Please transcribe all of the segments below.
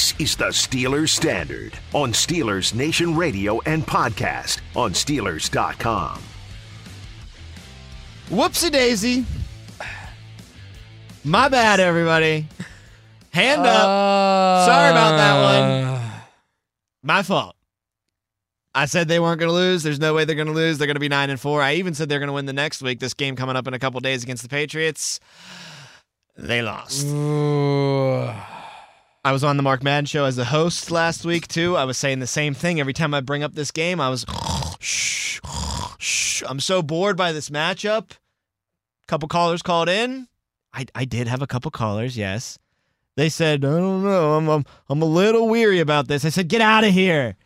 This is the Steelers Standard on Steelers Nation Radio and podcast on Steelers.com. Whoopsie daisy. My bad, everybody. Hand up. Sorry about that one. My fault. I said they weren't going to lose. There's no way they're going to lose. They're going to be 9 and 4. I even said they're going to win the next week. This game coming up in a couple days against the Patriots. They lost. I was on the Mark Madden show as a host last week too. I was saying the same thing every time I bring up this game. I was shh, shh. I'm so bored by this matchup. Couple callers called in. I I did have a couple callers, yes. They said, "I don't know. I'm I'm, I'm a little weary about this." I said, "Get out of here.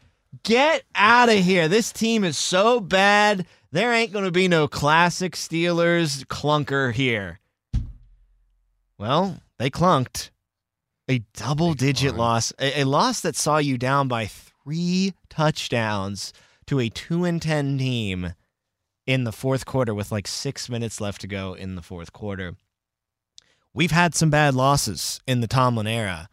Get out of here. This team is so bad. There ain't to be no classic Steelers clunker here." Well, they clunked. A double digit loss, a, a loss that saw you down by three touchdowns to a 2 and 10 team in the fourth quarter with like six minutes left to go in the fourth quarter. We've had some bad losses in the Tomlin era.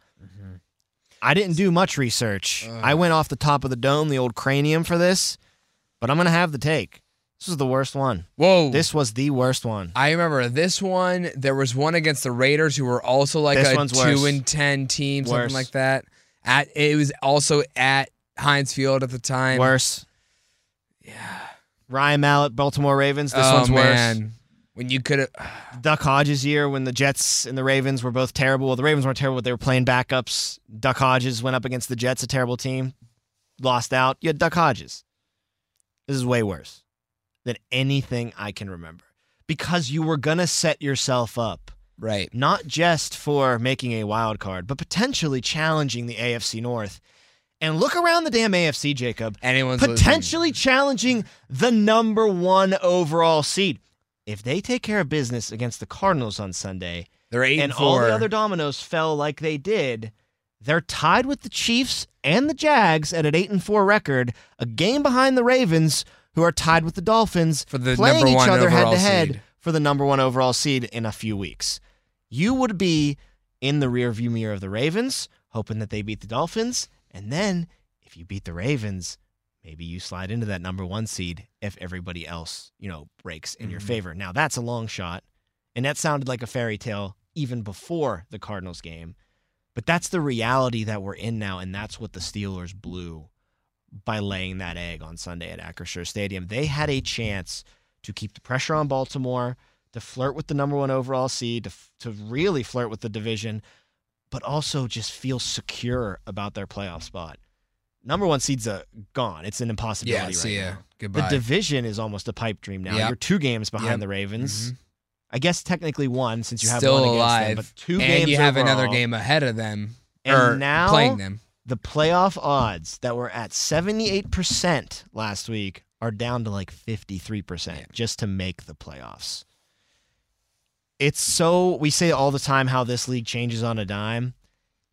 I didn't do much research. I went off the top of the dome, the old cranium for this, but I'm going to have the take. This was the worst one. Whoa. This was the worst one. I remember this one. There was one against the Raiders who were also like This a one's two worse. and ten team, something like that. At it was also at Heinz Field at the time. Worse. Yeah. Ryan Mallett, Baltimore Ravens. This oh, one's worse. man. When you could have Duck Hodges year when the Jets and the Ravens were both terrible. Well, the Ravens weren't terrible, but they were playing backups. Duck Hodges went up against the Jets, a terrible team, lost out. You had Duck Hodges. This is way worse than anything I can remember because you were going to set yourself up right. not just for making a wild card, but potentially challenging the AFC North. And look around the damn AFC, Jacob. Anyone's potentially challenging the number one overall seed. If they take care of business against the Cardinals on Sunday, They're eight and and all the other dominoes fell like they did, they're tied with the Chiefs and the Jags at an eight and four record, a game behind the Ravens, who are tied with the Dolphins For the playing number each one other head to head for the number one overall seed in a few weeks. You would be in the rearview mirror of the Ravens, hoping that they beat the Dolphins, and then if you beat the Ravens, maybe you slide into that number one seed if everybody else, you know, breaks in your Mhm. favor. Now that's a long shot, and that sounded like a fairy tale even before the Cardinals game. But that's the reality that we're in now, and that's what the Steelers blew by laying that egg on Sunday at Acrisure Stadium. They had a chance to keep the pressure on Baltimore, to flirt with the number one overall seed, to, to really flirt with the division, but also just feel secure about their playoff spot. Number one seed's uh, gone. It's an impossibility Yeah, right see ya. now. Goodbye. The division is almost a pipe dream now. Yep. You're two games behind Yep. the Ravens. Mhm. I guess technically one since you have Still one against alive. them, but two and games you have another game ahead of them. And or now playing them. The playoff odds that were at 78% last week are down to like 53% Yeah. just to make the playoffs. It's so, we say all the time how this league changes on a dime.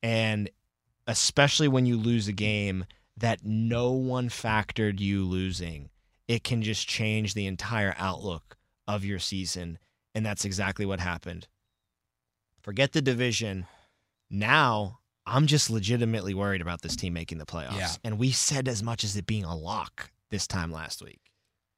And especially when you lose a game that no one factored you losing, it can just change the entire outlook of your season. And that's exactly what happened. Forget the division. Now I'm just legitimately worried about this team making the playoffs. Yeah. And we said as much as it being a lock this time last week.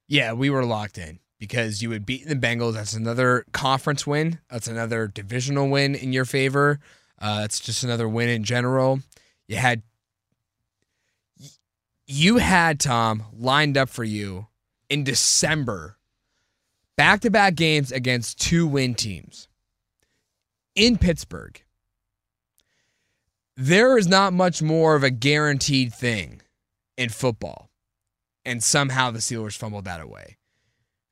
Yeah, we were locked in because you would beat the Bengals. That's another conference win. That's another divisional win in your favor. Uh, it's just another win in general. You had you had Tom lined up for you in December, back to back games against two win teams in Pittsburgh. There is not much more of a guaranteed thing in football and somehow the Steelers fumbled that away.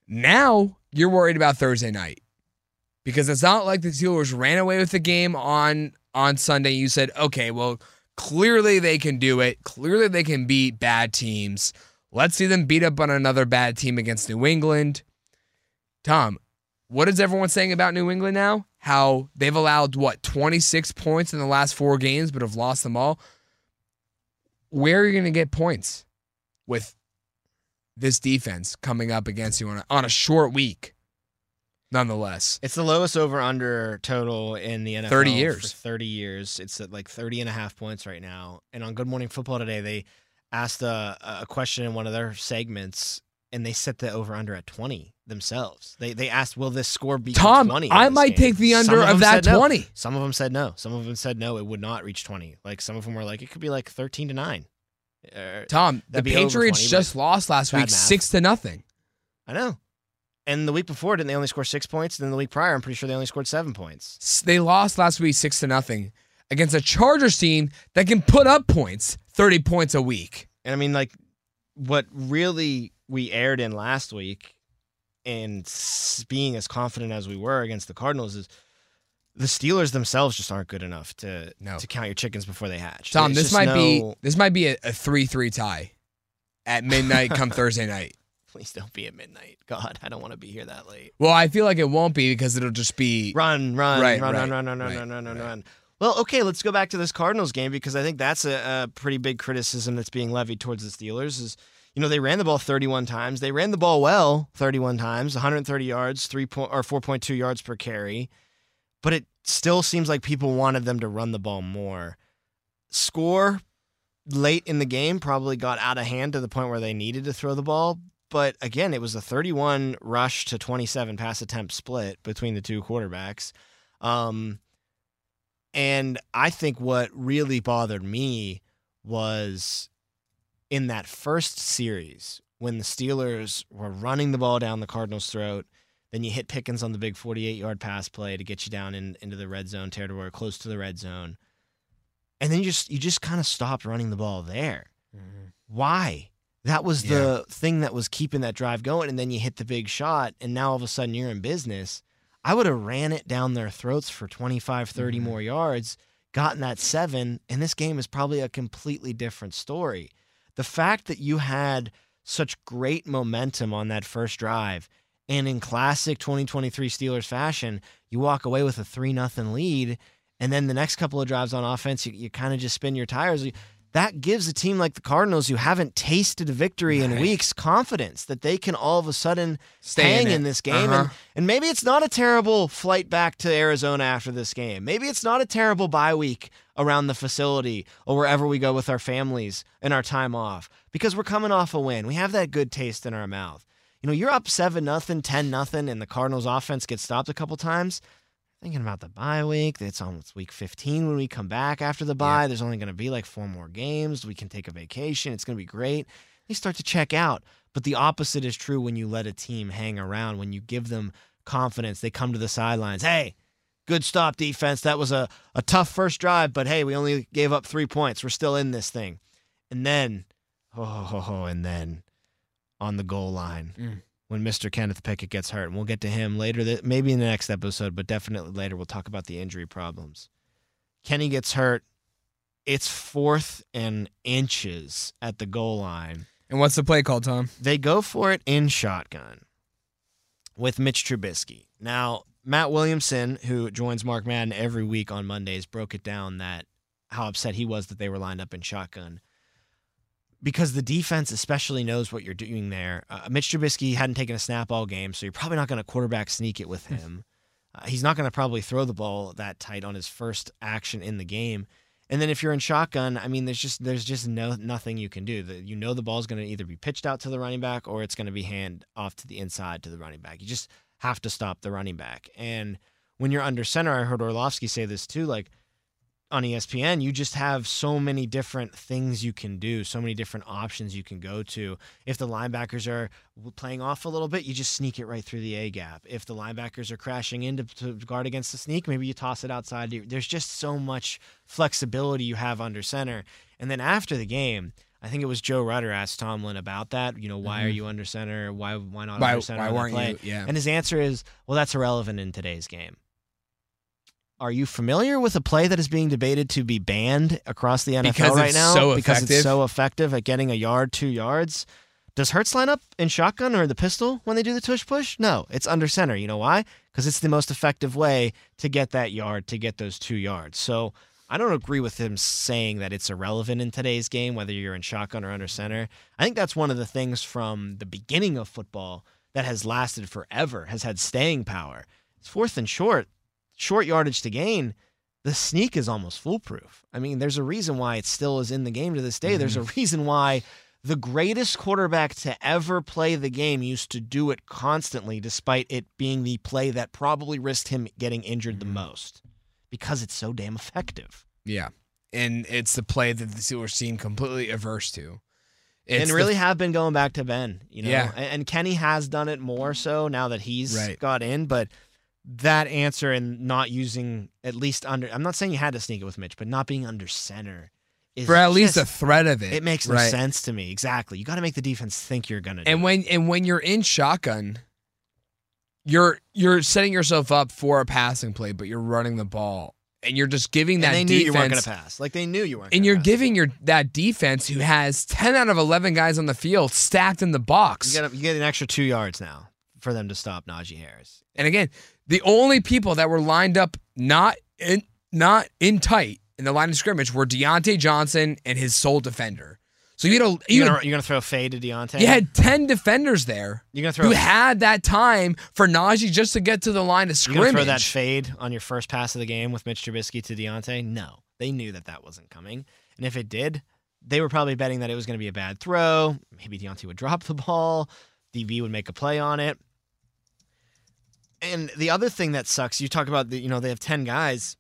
Now you're worried about Thursday night. because it's not like the Steelers ran away with the game on on Sunday. You said, okay, well, clearly they can do it. Clearly they can beat bad teams. Let's see them beat up on another bad team against New England. Tom, what is everyone saying about New England now? How they've allowed what 26 points in the last four games, but have lost them all. Where are you going to get points with this defense coming up against you on a, on a short week? Nonetheless, It's the lowest over under total in the NFL 30 for years. 30 years. It's at like 30 and a half points right now. And on Good Morning Football today, they asked a, a question in one of their segments and they set the over under at 20 themselves. They they asked, will this score be Tom, 20? in I might game?" take the under of of that said no. 20. Some of them said no. Some of them said no, it would not reach 20. Like some of them were like, it could be like 13 to 9. Uh, Tom, the That'd be over Patriots 20, just lost last week, math. six to nothing. I know. And the week before, didn't they only score six points? And then the week prior, I'm pretty sure they only scored seven points. They lost last week, six to nothing, against a Chargers team that can put up points, thirty points a week. And I mean, like, what really we aired in last week and being as confident as we were against the Cardinals is the Steelers themselves just aren't good enough to No. to count your chickens before they hatch. Tom, There's this might be this might be a, a three-three tie at midnight come Thursday night. Please don't be at midnight. God, I don't want to be here that late. Well, I feel like it won't be because it'll just be Run, run, Right, run, right, run, run, run, right, run, run, run, run. Well, okay, let's go back to this Cardinals game because I think that's a, a pretty big criticism that's being levied towards the Steelers. Is you know they ran the ball 31 times, they ran the ball well 31 times, 130 yards, three point or 4.2 yards per carry, but it still seems like people wanted them to run the ball more. Score late in the game probably got out of hand to the point where they needed to throw the ball. But again, it was a 31 rush to 27 pass attempt split between the two quarterbacks. Um, and I think what really bothered me was in that first series when the Steelers were running the ball down the Cardinals' throat. Then you hit Pickens on the big 48 yard pass play to get you down in, into the red zone territory, close to the red zone. And then you just you just kind of stopped running the ball there. Mm-hmm. Why? That was the thing that was keeping that drive going. And then you hit the big shot, and now all of a sudden you're in business. I would have ran it down their throats for 25, 30 mm-hmm. more yards, gotten that seven, and this game is probably a completely different story. The fact that you had such great momentum on that first drive, and in classic 2023 Steelers fashion, you walk away with a 3 nothing lead, and then the next couple of drives on offense, you, you kind of just spin your tires. That gives a team like the Cardinals, who haven't tasted a victory in weeks, confidence that they can all of a sudden Stay hang in in, this game. Uh-huh. And, and maybe it's not a terrible flight back to Arizona after this game. Maybe it's not a terrible bye week around the facility or wherever we go with our families and our time off because we're coming off a win. We have that good taste in our mouth. You know, you're up 7 nothing, 10 nothing, and the Cardinals offense gets stopped a couple times. Thinking about the bye week, it's almost week 15 when we come back after the bye. There's only going to be like four more games. We can take a vacation. It's going to be great. They start to check out. But the opposite is true when you let a team hang around, when you give them confidence. They come to the sidelines. Hey, good stop defense. That was a, a tough first drive, but hey, we only gave up three points. We're still in this thing. And then, oh, ho, ho, and then on the goal line, Mm. when Mr. Kenneth Pickett gets hurt, and we'll get to him later, th- maybe in the next episode, but definitely later, we'll talk about the injury problems. Kenny gets hurt. It's fourth and inches at the goal line. And what's the play called, Tom? They go for it in shotgun with Mitch Trubisky. Now, Matt Williamson, who joins Mark Madden every week on Mondays, broke it down that how upset he was that they were lined up in shotgun. Because the defense especially knows what you're doing there. Uh, Mitch Trubisky hadn't taken a snap all game, so you're probably not going to quarterback sneak it with him. Uh, he's not going to probably throw the ball that tight on his first action in the game. And then if you're in shotgun, I mean, there's just there's just no nothing you can do. The, you know the ball's going to either be pitched out to the running back or it's going to be hand off to the inside to the running back. You just have to stop the running back. And when you're under center, I heard Orlovsky say this too. Like on ESPN, you just have so many different things you can do, so many different options you can go to. If the linebackers are playing off a little bit, you just sneak it right through the A gap. If the linebackers are crashing in to, to guard against the sneak, maybe you toss it outside. There's just so much flexibility you have under center. And then after the game, I think it was Joe Rutter asked Tomlin about that. You know, why are Mhm. you under center? Why why not Why, under center? why weren't play? you? Yeah. And his answer is, well, that's irrelevant in today's game. Are you familiar with a play that is being debated to be banned across the NFL Because right now? so because effective? it's so effective at getting a yard, two yards. Does Hurts line up in shotgun or the pistol when they do the tush push? No, it's under center. You know why? Because it's the most effective way to get that yard, to get those two yards. So I don't agree with him saying that it's irrelevant in today's game, whether you're in shotgun or under center. I think that's one of the things from the beginning of football that has lasted forever, has had staying power. It's fourth and short, short yardage to gain. The sneak is almost foolproof. I mean, there's a reason why it still is in the game to this day. There's a mm. reason why the greatest quarterback to ever play the game used to do it constantly, despite it being the play that probably risked him getting injured the mm-hmm. most because it's so damn effective. Yeah. And it's the play that the Steelers seem completely averse to. It's and the- really have been going back to Ben, you know. Yeah. And, Kenny has done it more so now that he's Right. got in, but that answer and not using at least under I'm not saying you had to sneak it with Mitch, but not being under center is for at least a threat of it. it makes no right? sense to me. Exactly. You got to make the defense think you're going to And when and when you're in shotgun, you're you're setting yourself up for a passing play, but you're running the ball, and you're just giving that and they knew you weren't going defense. to pass. Like they knew you weren't and you're pass. giving your that defense who has ten out of eleven guys on the field stacked in the box. you get, you get an extra 2 yards now for them to stop Najee Harris. And again, the only people that were lined up not in not in tight in the line of scrimmage were Diontae Johnson and his sole defender. So you had a You're you going had, to you're going to throw fade to Diontae? you had ten defenders there you're going to throw who had that time for Najee just to get to the line of scrimmage. You're throw that fade on your first pass of the game with Mitch Trubisky to Diontae? No. They knew that that wasn't coming. And if it did, they were probably betting that it was going to be a bad throw. Maybe Diontae would drop the ball. DB would make a play on it. And the other thing that sucks, you talk about the, you know, they have 10 guys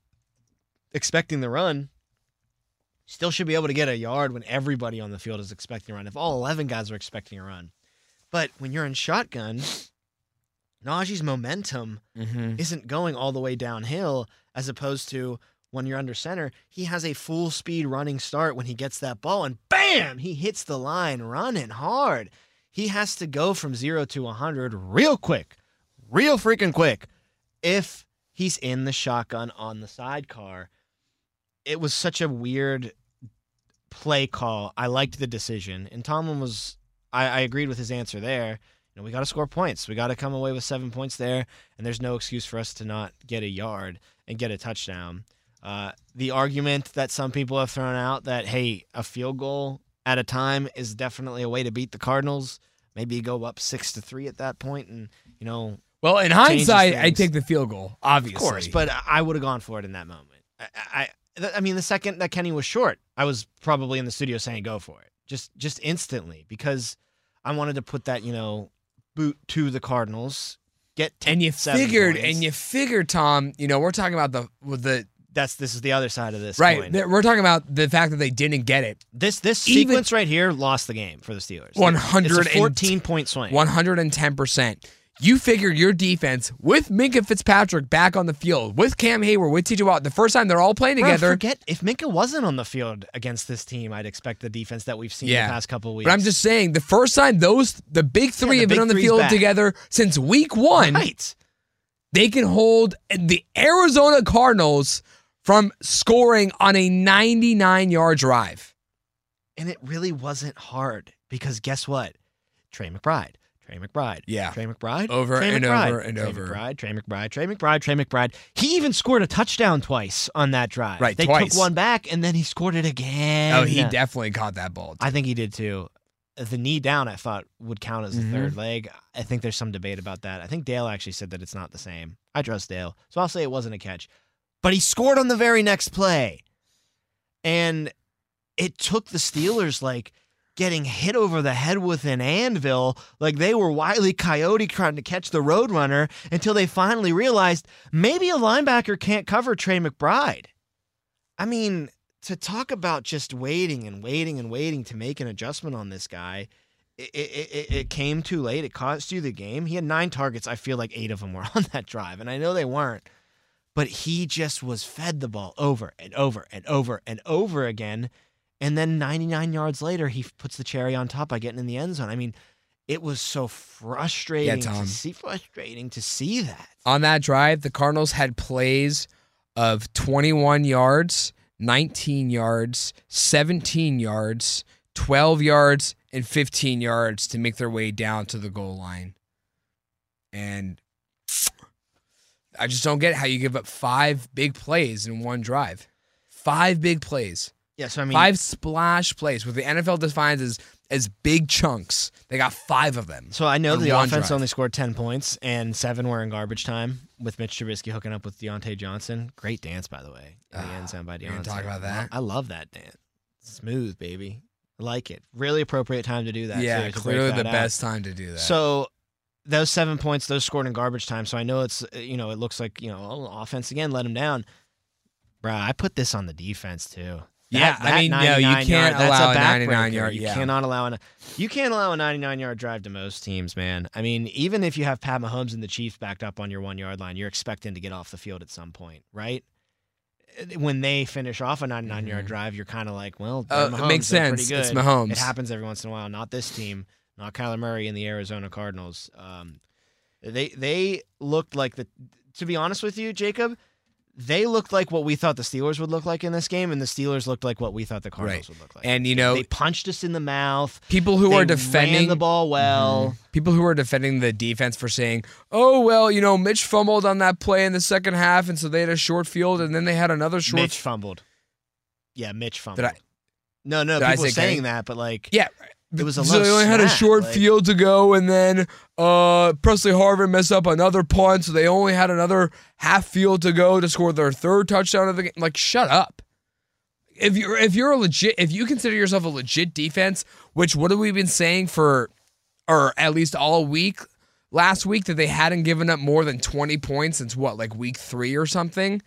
expecting the run. Still should be able to get a yard when everybody on the field is expecting a run. If all 11 guys are expecting a run. But when you're in shotgun, Najee's momentum Mhm. isn't going all the way downhill as opposed to when you're under center, he has a full speed running start when he gets that ball and bam, he hits the line running hard. He has to go from 0 to 100 real quick. Real freaking quick if he's in the shotgun on the sidecar. It was such a weird play call. I liked the decision and Tomlin was I, I agreed with his answer there. You know, we got to score points. We got to come away with seven points there, and there's no excuse for us to not get a yard and get a touchdown. Uh, the argument that some people have thrown out that hey, a field goal at a time is definitely a way to beat the Cardinals. Maybe you go up six to three at that point, and you know, Well, in hindsight, I take the field goal, obviously. of course, but I would have gone for it in that moment. I, I, I- mean, the second that Kenny was short, I was probably in the studio saying go for it, just, just instantly, because I wanted to put that, you know, boot to the Cardinals, get and you figured, points. and you figured, Tom. You know, we're talking about the the That's this is the other side of this. right. coin. We're talking about the fact that they didn't get it. This this Even- sequence right here lost the game for the Steelers. 100 It's a 14 point swing. One hundred and ten percent. You figure your defense with Minkah Fitzpatrick back on the field, with Cam Heyward, with TJ Watt, the first time they're all playing Bro, together. forget if Minkah wasn't on the field against this team, I'd expect the defense that we've seen Yeah. the past couple weeks. But I'm just saying, the first time those the big three the have been on the field back. together since week one, right. they can hold the Arizona Cardinals from scoring on a 99 yard drive. And it really wasn't hard because guess what? Trey McBride. Trey McBride. Yeah. Trey McBride. Over Trey and McBride, over and Trey over. McBride, Trey McBride, Trey McBride, Trey McBride. He even scored a touchdown twice on that drive. Right, They twice. took one back and then he scored it again. oh, he definitely caught that ball. I think he did too. The knee down, I thought, would count as the Mhm. third leg. I think there's some debate about that. I think Dale actually said that it's not the same. I trust Dale, so I'll say it wasn't a catch. But he scored on the very next play. And it took the Steelers like getting hit over the head with an anvil, like they were Wiley Coyote trying to catch the Roadrunner until they finally realized maybe a linebacker can't cover Trey McBride. I mean, to talk about just waiting and waiting and waiting to make an adjustment on this guy, it, it, it, it came too late. It cost you the game. He had nine targets. I feel like eight of them were on that drive, and I know they weren't, but he just was fed the ball over and over and over and over again. And then 99 yards later, he puts the cherry on top by getting in the end zone. I mean, it was so frustrating Tom. to see frustrating to see that. On that drive, the Cardinals had plays of 21 yards, 19 yards, 17 yards, 12 yards, and 15 yards to make their way down to the goal line. And I just don't get how you give up five big plays in one drive. Five big plays. Yeah, so I mean, five splash plays, what the NFL defines as as big chunks. They got five of them. So I know on the offense drive. only scored 10 points and seven were in garbage time with Mitch Trubisky hooking up with Diontae Johnson. Great dance, by the way, in the Ah, end zone by Diontae. talk about that? I love that dance. Smooth, baby. I like it. Really appropriate time to do that. yeah, too, to clearly the out. best time to do that. So those seven points, those scored in garbage time. So I know it's, uh, you know, it looks like, you know, offense again, let them down. Bruh, I put this on the defense too. Yeah, I mean, no, you can't yard, that's allow a a 99 yard- You yeah. cannot allow an, you can't allow a 99 yard drive to most teams, man. I mean, even if you have Pat Mahomes and the Chiefs backed up on your one yard line, you're expecting to get off the field at some point, right? When they finish off a 99 yard Mhm. drive, you're kind of like, well, Uh, they're it makes Mahomes, pretty sense. It's. Mahomes. It happens every once in a while. Not this team, not Kyler Murray and the Arizona Cardinals. Um, they they looked like the. To be honest with you, Jacob, they looked like what we thought the Steelers would look like in this game, and the Steelers looked like what we thought the Cardinals Right. would look like. and you know, they punched us in the mouth. people who are defending the ball well. Mhm. people who are defending the defense for saying, "Oh well, you know, Mitch fumbled on that play in the second half, and so they had a short field, and then they had another short." Mitch fumbled. Yeah, Mitch fumbled. I- no, no, Did I people say saying Kenny? that, but like, yeah, It was a so they only had a short like- field to go, and then uh, Pressley Harvin messed up another punt, so they only had another half field to go to score their third touchdown of the game. Like, shut up. If you're if you're a legit if you consider yourself a legit defense, which what have we been saying for, or at least all week last week that they hadn't given up more than twenty points since what like week three or something.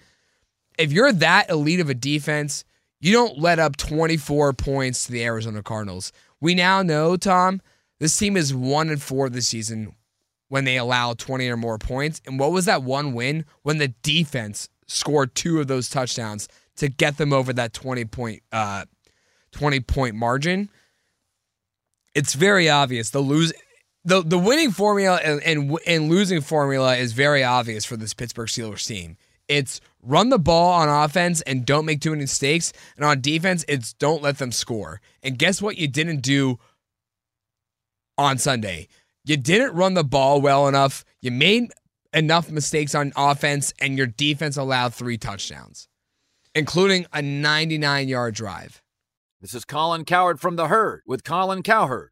If you're that elite of a defense, you don't let up 24 points to the Arizona Cardinals. We now know, Tom, this team is one and four this season when they allow 20 or more points. And what was that one win when the defense scored two of those touchdowns to get them over that 20 point uh 20 point margin? It's very obvious. The lose the the winning formula and, and and losing formula is very obvious for this Pittsburgh Steelers team. It's run the ball on offense and don't make too many mistakes, and on defense, it's don't let them score. And guess what? You didn't do on Sunday. You didn't run the ball well enough. You made enough mistakes on offense, and your defense allowed three touchdowns, including a 99 yard drive. This is Colin Cowherd from The Herd with Colin Cowherd.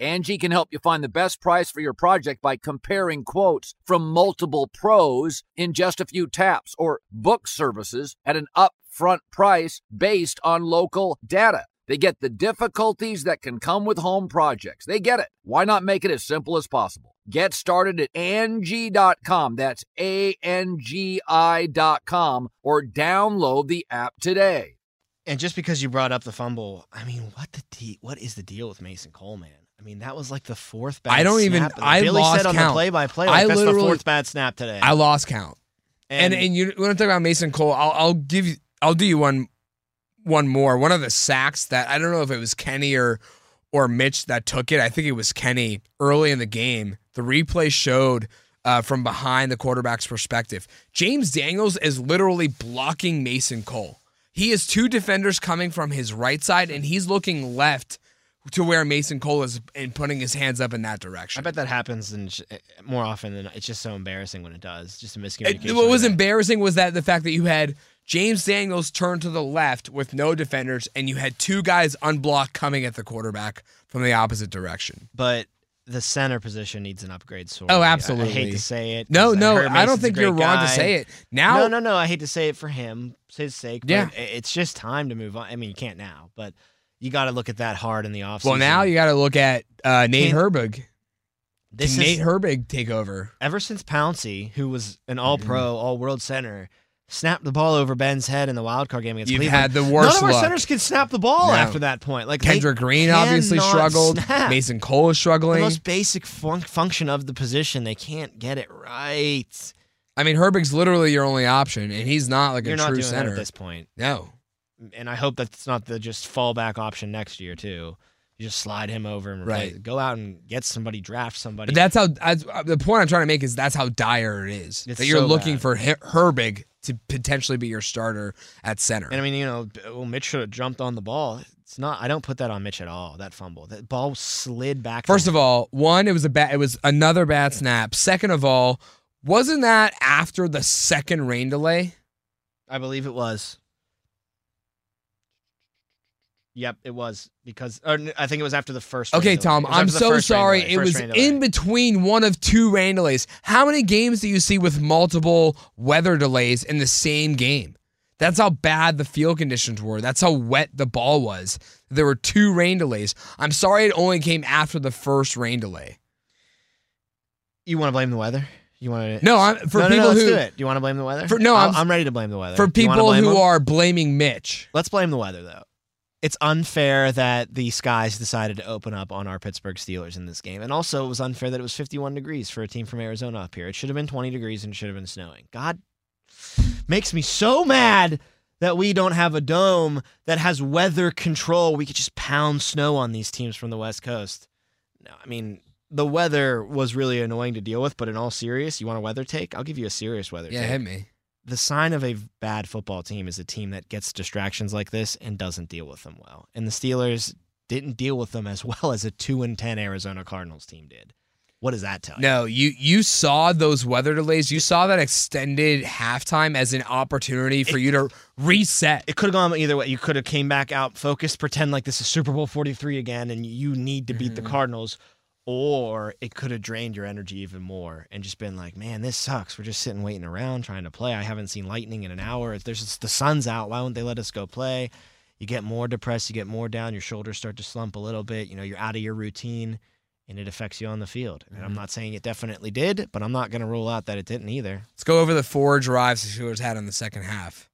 Angie can help you find the best price for your project by comparing quotes from multiple pros in just a few taps or book services at an upfront price based on local data. They get the difficulties that can come with home projects. They get it. Why not make it as simple as possible? Get started at Angie.com. That's A N G I.com or download the app today. And just because you brought up the fumble, I mean, what the de- what is the deal with Mason Cole, man? I mean, that was like the fourth bad I don't even- snap. I Billy lost said on count. the play-by-play, I like, that's the fourth bad snap today. I lost count. And and, you want to talk about Mason Cole? I'll, I'll give you. I'll do you one one more. One of the sacks that I don't know if it was Kenny or or Mitch that took it. I think it was Kenny early in the game. The replay showed uh, from behind the quarterback's perspective. James Daniels is literally blocking Mason Cole. He has two defenders coming from his right side, and he's looking left to where Mason Cole is and putting his hands up in that direction. I bet that happens in, sh- eh, more often than it's just so embarrassing when it does. Just a It- miscommunication. what was that. embarrassing was that the fact that you had James Daniels turned to the left with no defenders, and you had two guys unblocked coming at the quarterback from the opposite direction. But the center position needs an upgrade. Sorely. Oh, I- I, absolutely. hate to say it. No, no, I don't think you're wrong to say it. Now, no, no, no. I hate to say it for him, for his sake. But Yeah. it's just time to move on. I mean, you can't now, but you got to look at that hard in the offseason. well, now you got to look at uh, Nate Can't- Herbig. this Can Nate is Herbig take over? ever since Pouncey, who was an All Mm-hmm. Pro, All World center, snapped the ball over Ben's head in the wild card game against You've Cleveland. had the None worst of our luck. centers can snap the ball No. after that point. Like Kendrick Green obviously struggled. snap. Mason Cole is the struggling. most basic fun- function of the position. They can't get it right. I mean, Herbig's literally your only option, and he's not like You're a not true center. at this point. No. And I hope that's not the just fallback option next year too. You just slide him over and Right. go out and get somebody, draft somebody. But that's how that's, uh, the point I'm trying to make is that's how dire it is. It's that you're so looking bad. for Her- Herbig to potentially be your starter at center. and I mean, you know, well, Mitch should have jumped on the ball. It's not. I don't put that on Mitch at all. That fumble, that ball slid back. First of all, one, it was a bad, it was another bad snap. Second of all, wasn't that after the second rain delay? I believe it was. Yep, it was because I think it was after the first. Okay. Tom, I'm so sorry. It was in between one of two rain delays. How many games do you see with multiple weather delays in the same game? That's how bad the field conditions were. That's how wet the ball was. There were two rain delays. I'm sorry it only came after the first rain delay. You want to blame the weather? You want to? No, I'm, for no, no, people no, let's who do it. Do you want to blame the weather? For- no, I'm- I'm ready to blame the weather. for Do you wanna people who them? are blaming Mitch. Let's blame the weather, though. It's unfair that the skies decided to open up on our Pittsburgh Steelers in this game. And also, it was unfair that it was 51 degrees for a team from Arizona up here. It should have been 20 degrees and it should have been snowing. God makes me so mad that we don't have a dome that has weather control. We could just pound snow on these teams from the West Coast. No, I mean, the weather was really annoying to deal with, but in all serious, you want a weather take? I'll give you a serious weather Yeah, take hit me. The sign of a bad football team is a team that gets distractions like this and doesn't deal with them well. And the Steelers didn't deal with them as well as a 2 and 10 Arizona Cardinals team did. What does that tell you? No, you you saw those weather delays. You saw that extended halftime as an opportunity for you to reset. It could have gone either way. You could have came back out focused, pretend like this is Super Bowl 43 again and you need to beat the mm-hmm. Cardinals or it could have drained your energy even more and just been like, man, this sucks. We're just sitting waiting around trying to play. I haven't seen lightning in an hour. There's just, the sun's out. Why won't they let us go play? You get more depressed. You get more down. Your shoulders start to slump a little bit. You know, you're out of your routine and it affects you on the field. And I'm mm-hmm. not saying it definitely did, but I'm not going to rule out that it didn't either. Let's go over the four drives the Steelers had in the second half.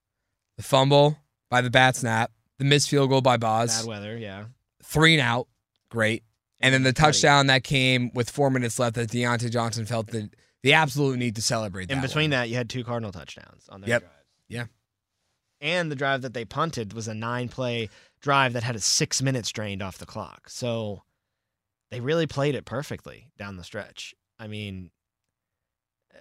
The fumble by the bat snap, the missed field goal by Boz, Bad weather. Yeah. three and out, great. And then the touchdown that came with four minutes left that Diontae Johnson felt the, the absolute need to celebrate. In that between one. that, you had two Cardinal touchdowns on their Yep. drives. Yeah. And the drive that they punted was a nine play drive that had a six minutes drained off the clock. So they really played it perfectly down the stretch. I mean, eh,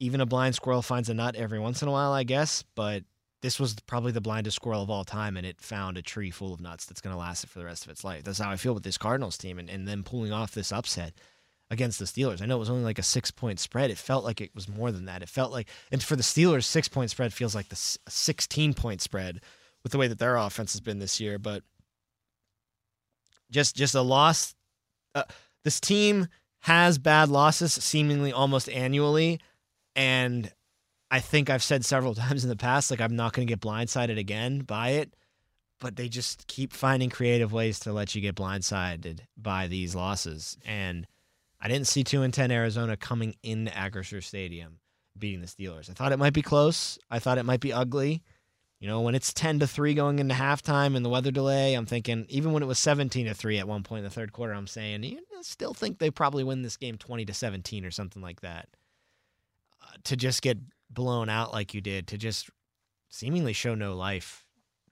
even a blind squirrel finds a nut every once in a while, I guess, but this was probably the blindest squirrel of all time, and it found a tree full of nuts that's going to last it for the rest of its life. That's how I feel with this Cardinals team, and, and them pulling off this upset against the Steelers. I know it was only like a six point spread. It felt like it was more than that. It felt like, and for the Steelers, six point spread feels like the 16 point spread with the way that their offense has been this year. But just just a loss. Uh, this team has bad losses seemingly almost annually, and I think I've said several times in the past, like I'm not going to get blindsided again by it. But they just keep finding creative ways to let you get blindsided by these losses, and I didn't see two and ten Arizona coming into Acrisure Stadium beating the Steelers. I thought it might be close. I thought it might be ugly. You know, when it's ten to three going into halftime and the weather delay, I'm thinking even when it was seventeen to three at one point in the third quarter, I'm saying you still think they probably win this game twenty to seventeen or something like that. Uh, to just get blown out like you did, to just seemingly show no life.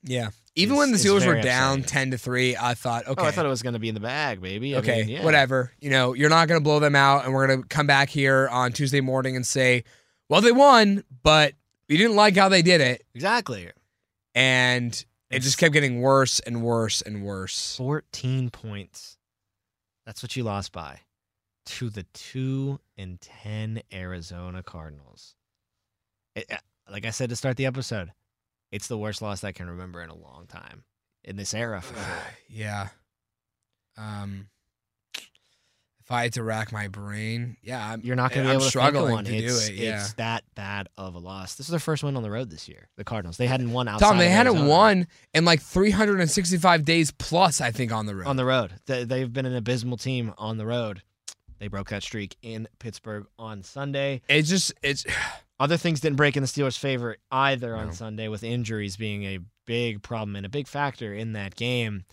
Yeah. Even is- when the is Steelers were down upsetting. 10 to 3, I thought, okay. Oh, I thought it was going to be in the bag, baby. I okay, mean, yeah. whatever. You know, you're not going to blow them out, and we're going to come back here on Tuesday morning and say, well, they won, but we didn't like how they did it. Exactly. And it It's- just kept getting worse and worse and worse. 14 points. That's what you lost by to the 2 and 10 Arizona Cardinals. It- uh, like I said to start the episode, it's the worst loss I can remember in a long time in this era. For sure. yeah. Um, if I had to rack my brain, yeah, I'm, You're not going to be I'm able to struggling one. to it's, do it. Yeah. it's that bad of a loss. This is their first win on the road this year. The Cardinals. They hadn't won outside. Tom, they hadn't Arizona. won in like 365 days plus, I think, on the road. on the road. They, they've been an abysmal team on the road. They broke that streak in Pittsburgh on Sunday. it's just, it's, Other things didn't break in the Steelers' favor either on Sunday, with injuries being a big problem and a big factor in that game,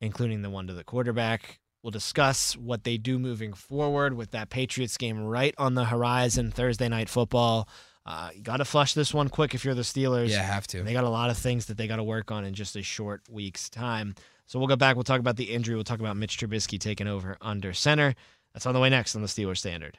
including the one to the quarterback. We'll discuss what they do moving forward with that Patriots game right on the horizon, Thursday night football. Uh, you got to flush this one quick if you're the Steelers. yeah, have to. They got a lot of things that they got to work on in just a short week's time. So we'll go back. We'll talk about the injury. We'll talk about Mitch Trubisky taking over under center. That's on the way next on the Steelers Standard.